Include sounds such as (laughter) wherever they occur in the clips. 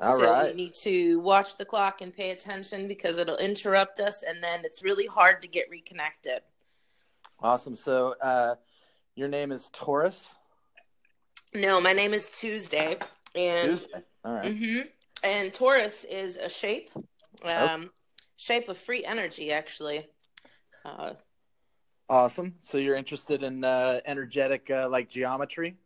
All so right. we need to watch the clock and pay attention because it'll interrupt us, and then it's really hard to get reconnected. Awesome. So, uh, your name is Torus. No, my name is Tuesday, and Tuesday. All right. hmm and Torus is a shape, Oh. um, shape of free energy, actually. Uh, Awesome. So you're interested in uh, energetic, uh, like geometry?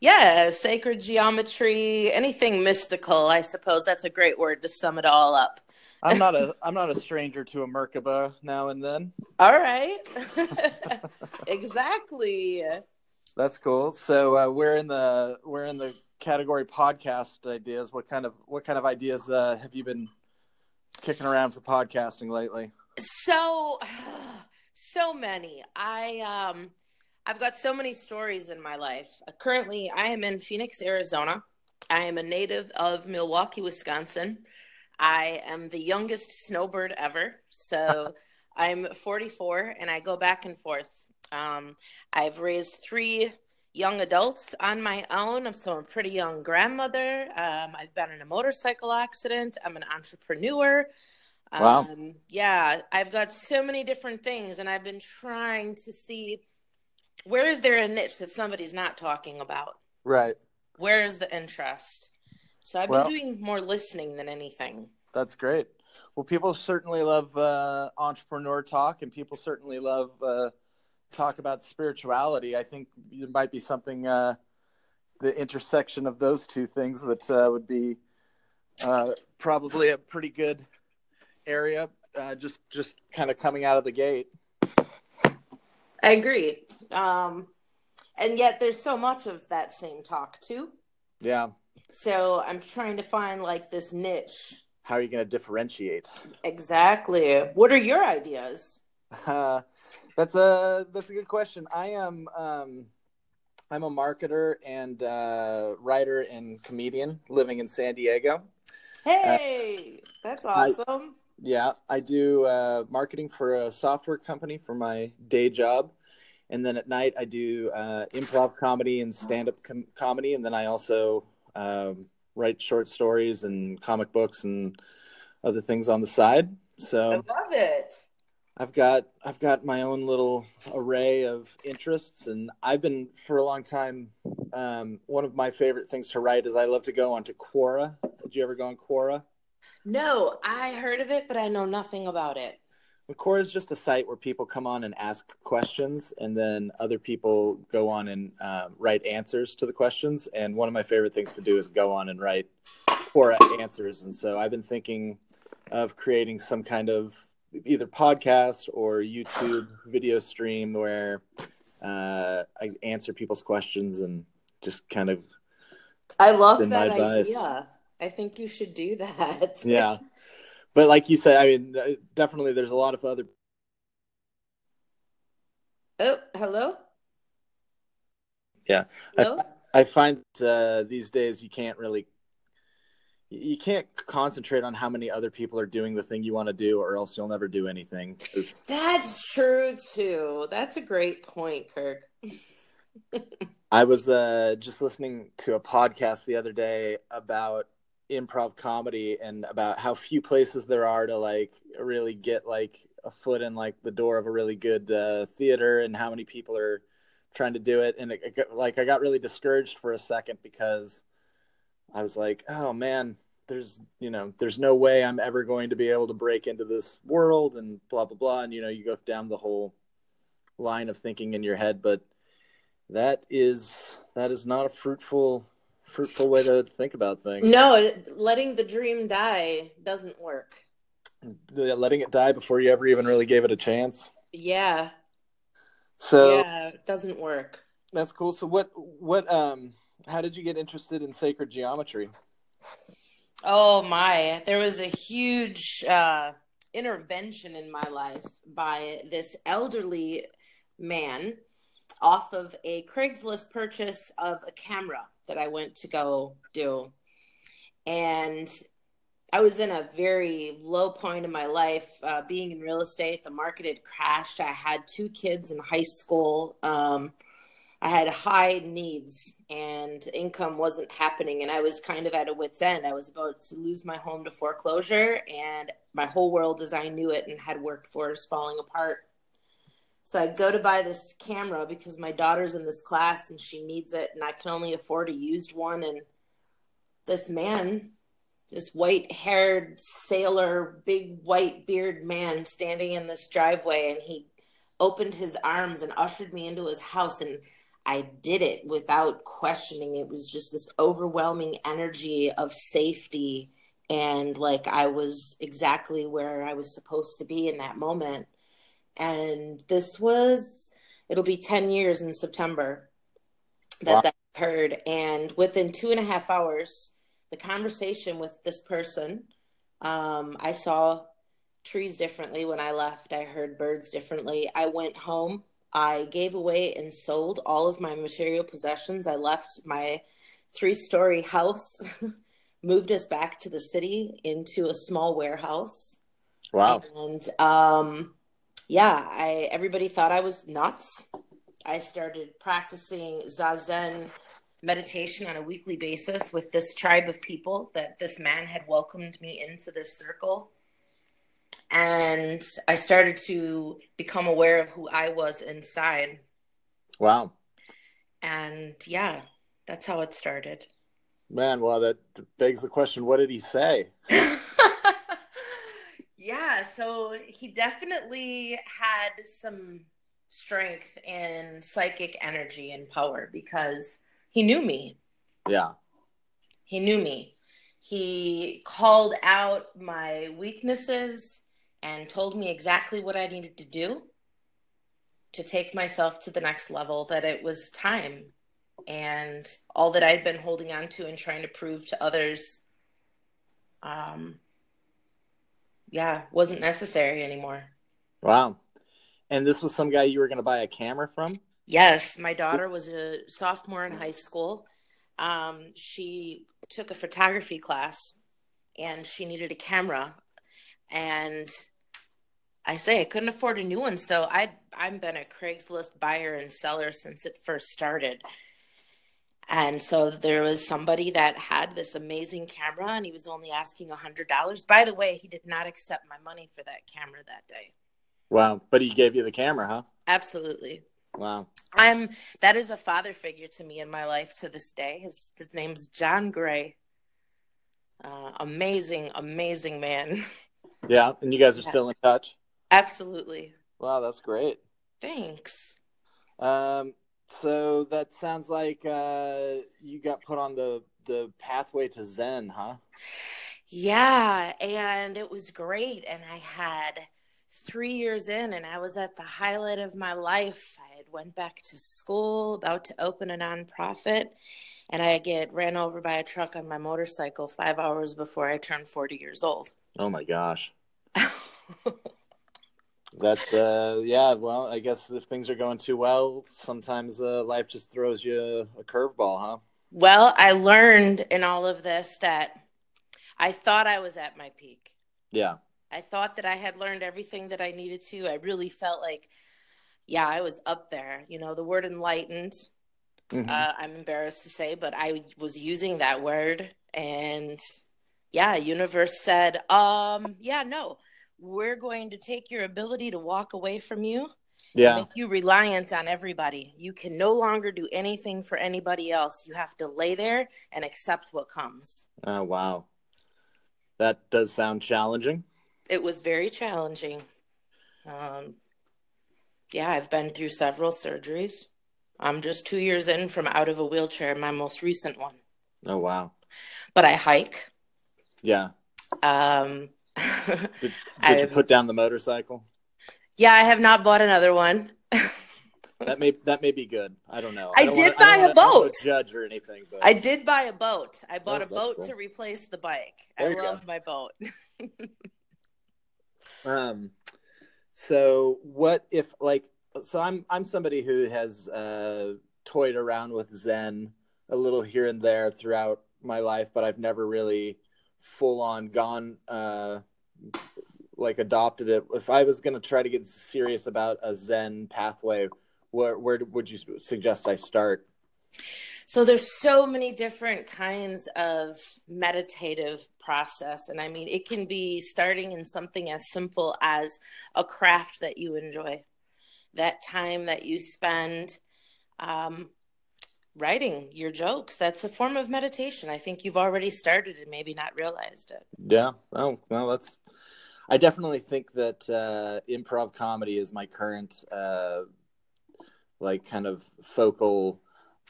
Yeah, sacred geometry, anything mystical. I suppose that's a great word to sum it all up. I'm not a (laughs) I'm not a stranger to a Merkaba now and then. All right, (laughs) exactly. That's cool. So uh, we're in the we're in the category podcast ideas. What kind of what kind of ideas uh, have you been kicking around for podcasting lately? So, (sighs) so many. I um, I've got so many stories in my life. Uh, currently, I am in Phoenix, Arizona. I am a native of Milwaukee, Wisconsin. I am the youngest snowbird ever. So (laughs) I'm 44 and I go back and forth. Um, I've raised three young adults on my own. So I'm a pretty young grandmother. Um, I've been in a motorcycle accident. I'm an entrepreneur. Wow. Um, yeah, I've got so many different things, and I've been trying to see where is there a niche that somebody's not talking about? Right. Where is the interest? So I've Well- been doing more listening than anything. That's great. Well, people certainly love uh, entrepreneur talk, and people certainly love uh, talk about spirituality. I think it might be something uh, the intersection of those two things that uh, would be uh, probably a pretty good area. Uh, just just kind of coming out of the gate. I agree. Um, and yet there's so much of that same talk too. Yeah. So I'm trying to find like this niche. How are you going to differentiate? Exactly. What are your ideas? Uh, (laughs) that's a that's a good question. I am um, I'm a marketer and uh, writer and comedian living in San Diego. Hey, that's I- awesome. Yeah, I do uh, marketing for a software company for my day job, and then at night I do uh, improv comedy and stand up com- comedy, and then I also um, write short stories and comic books and other things on the side. So I love it. I've got I've got my own little array of interests, and I've been for a long time. Um, one of my favorite things to write is I love to go onto Quora. Did you ever go on Quora? No, I heard of it, but I know nothing about it. Quora is just a site where people come on and ask questions, and then other people go on and uh, write answers to the questions. And one of my favorite things to do is go on and write Quora answers. And so I've been thinking of creating some kind of either podcast or YouTube video stream where uh, I answer people's questions and just kind of I love that idea. I think you should do that. (laughs) yeah. But like you said, I mean, uh, definitely there's a lot of other oh, hello? Yeah. Hello? I find uh, these days you can't really you can't concentrate on how many other people are doing the thing you want to do, or else you'll never do anything. 'Cause- That's true too. That's a great point, Kirk. (laughs) I was uh, just listening to a podcast the other day about improv comedy and about how few places there are to like really get like a foot in like the door of a really good uh, theater, and how many people are trying to do it. And it, it like I got really discouraged for a second because I was like, oh man, there's you know there's no way I'm ever going to be able to break into this world and blah blah blah. And you know you go down the whole line of thinking in your head, but that is that is not a fruitful fruitful way to think about things. No, letting the dream die doesn't work. The- letting it die before you ever even really gave it a chance. Yeah. So yeah, it doesn't work. that's cool. So what what um how did you get interested in sacred geometry? Oh my, there was a huge uh, intervention in my life by this elderly man off of a Craigslist purchase of a camera that I went to go do. And I was in a very low point in my life, uh, being in real estate. The market had crashed. I had two kids in high school. Um, I had high needs and income wasn't happening. And I was kind of at a wit's end. I was about to lose my home to foreclosure, and my whole world as I knew it and had worked for is falling apart. So I go to buy this camera because my daughter's in this class and she needs it, and I can only afford a used one. And this man, this white haired sailor, big white beard man standing in this driveway, and he opened his arms and ushered me into his house. And I did it without questioning. It was just this overwhelming energy of safety. And like I was exactly where I was supposed to be in that moment and this was it'll be 10 years in september that wow. that occurred. And within two and a half hours the conversation with this person um, i saw trees differently when i left. I heard birds differently. I went home. I gave away and sold all of my material possessions. I left my three story house (laughs) moved us back to the city into a small warehouse. Wow. And um, yeah, I everybody thought I was nuts. I started practicing zazen meditation on a weekly basis with this tribe of people that this man had welcomed me into this circle. And I started to become aware of who I was inside. Wow. And yeah, that's how it started. Man, well, that begs the question what did he say? (laughs) Yeah, so he definitely had some strength and psychic energy and power because he knew me. Yeah. He knew me. He called out my weaknesses and told me exactly what I needed to do to take myself to the next level, that it was time. And all that I'd been holding on to and trying to prove to others um, yeah, wasn't necessary anymore. Wow. And this was some guy you were going to buy a camera from? Yes, my daughter was a sophomore in high school. Um, she took a photography class and she needed a camera. And I say I couldn't afford a new one, so I I've been a Craigslist buyer and seller since it first started. And so there was somebody that had this amazing camera and he was only asking a hundred dollars. By the way, he did not accept my money for that camera that day. Wow. But he gave you the camera, huh? Absolutely. Wow. I'm that is a father figure to me in my life to this day. His his name's John Gray. Uh, amazing, amazing man. (laughs) Yeah, and you guys are yeah. still in touch. Absolutely. Wow, that's great. Thanks. Um, so that sounds like uh, you got put on the the pathway to Zen, huh? Yeah, and it was great. And I had three years in, and I was at the highlight of my life. I had went back to school, about to open a nonprofit, and I get ran over by a truck on my motorcycle five hours before I turned forty years old. Oh my gosh. (laughs) That's uh yeah, well, I guess if things are going too well, sometimes uh, life just throws you a curveball, huh? Well, I learned in all of this that I thought I was at my peak. Yeah. I thought that I had learned everything that I needed to. I really felt like yeah, I was up there. You know, the word enlightened. Mm-hmm. Uh, I'm embarrassed to say, but I was using that word and yeah, universe said, um, yeah, no we're going to take your ability to walk away from you yeah. make you reliant on everybody. You can no longer do anything for anybody else. You have to lay there and accept what comes. Oh wow. That does sound challenging. It was very challenging. Um, yeah i've been through several surgeries. I'm just two years in from out of a wheelchair my most recent one. Oh wow. But i hike. Yeah. Um (laughs) did, did you put down the motorcycle? Yeah, I have not bought another one. (laughs) that may that may be good. I don't know. I, I don't did wanna, buy a boat. judge or anything, but I did buy a boat. I bought oh, a boat cool. to replace the bike. There I love my boat. (laughs) um, so what if like so I'm I'm somebody who has uh, toyed around with Zen a little here and there throughout my life, but I've never really full on gone uh, like adopted it. If I was going to try to get serious about a Zen pathway, where where would you suggest I start? So there's so many different kinds of meditative process and I mean it can be starting in something as simple as a craft that you enjoy. That time that you spend um, writing your jokes. That's a form of meditation. I think you've already started and maybe not realized it. Yeah. Oh, well, that's. I definitely think that uh, improv comedy is my current, uh, like, kind of focal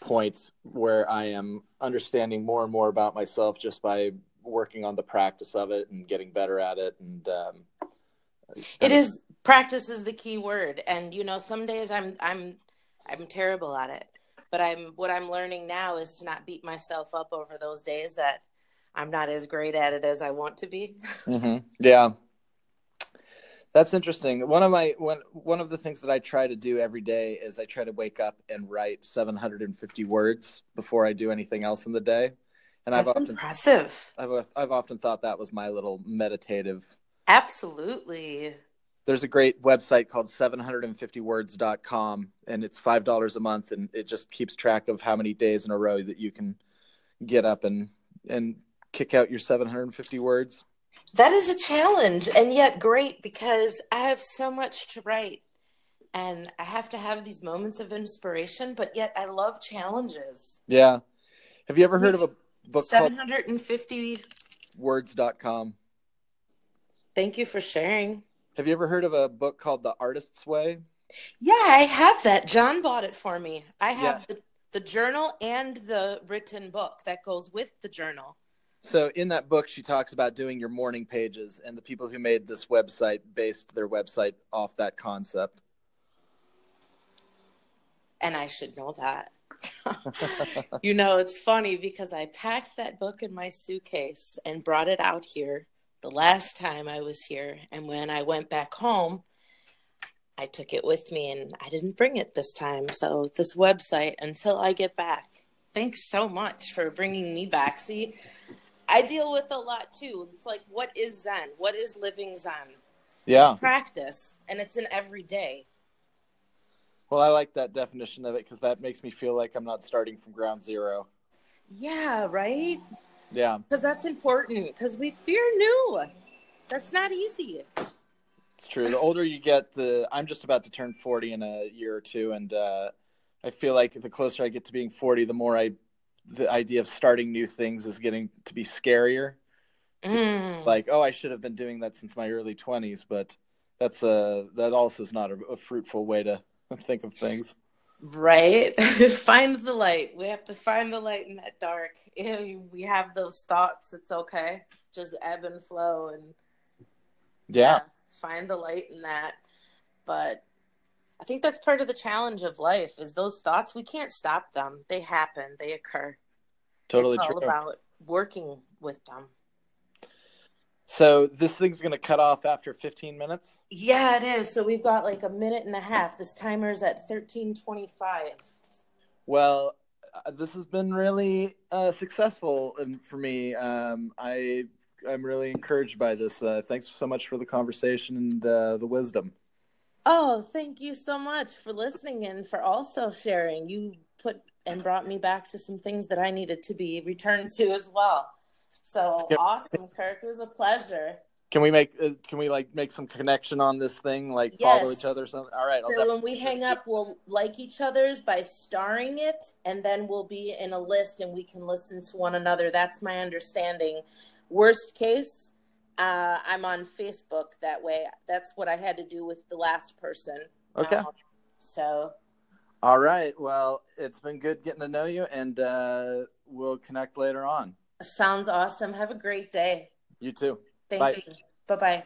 point where I am understanding more and more about myself just by working on the practice of it and getting better at it. And um, it is practice is the key word. And you know, some days I'm I'm I'm terrible at it but i'm what i'm learning now is to not beat myself up over those days that i'm not as great at it as i want to be. (laughs) Mm-hmm. yeah. That's interesting. One of my one one of the things that i try to do every day is i try to wake up and write 750 words before i do anything else in the day. And that's i've often impressive. I've, I've often thought that was my little meditative absolutely there's a great website called 750words.com and it's five dollars a month and it just keeps track of how many days in a row that you can get up and and kick out your 750 words. That is a challenge and yet great because i have so much to write and i have to have these moments of inspiration but yet i love challenges. Yeah. Have you ever heard of a book 750 words.com thank you for sharing have you ever heard of a book called The Artist's Way? Yeah, I have that. John bought it for me. I have yeah. the, the journal and the written book that goes with the journal. So in that book, she talks about doing your morning pages, and the people who made this website based their website off that concept. And I should know that. (laughs) you know, it's funny because I packed that book in my suitcase and brought it out here the last time I was here. And when I went back home, I took it with me and I didn't bring it this time. So, this website, until I get back, thanks so much for bringing me back. See, I deal with a lot too. It's like, what is Zen? What is living Zen? Yeah. It's practice and it's an everyday. Well, I like that definition of it because that makes me feel like I'm not starting from ground zero. Yeah, right? Yeah. Because that's important because we fear new. That's not easy. It's true. The older you get, the I'm just about to turn 40 in a year or two, and uh, I feel like the closer I get to being 40, the more I, the idea of starting new things is getting to be scarier. Mm. Like, oh, I should have been doing that since my early 20s, but that's a that also is not a, a fruitful way to (laughs) think of things. Right? (laughs) find the light. We have to find the light in that dark. We have those thoughts, it's okay. Just ebb and flow and yeah. yeah, find the light in that. But I think that's part of the challenge of life is those thoughts we can't stop them. They happen, they occur. Totally it's all true. about working with them. So this thing's going to cut off after 15 minutes? Yeah, it is. So we've got like a minute and a half. This timer's at 1325. Well, uh, this has been really uh, successful and for me. Um, I I'm really encouraged by this. Uh, thanks so much for the conversation and uh, the wisdom. Oh, thank you so much for listening and for also sharing. You put and brought me back to some things that I needed to be returned to as well. So can, awesome, Kirk. It was a pleasure. Can we make uh, can we like make some connection on this thing? Like yes. follow each other or something? All right. So when we hang up, we'll like each other's by starring it, and then we'll be in a list, and we can listen to one another. That's my understanding. Worst case, uh, I'm on Facebook that way. That's what I had to do with the last person. Okay. Um, so. All right. Well, it's been good getting to know you, and uh, we'll connect later on. Sounds awesome. Have a great day. You too. Thank Bye. you. Bye bye.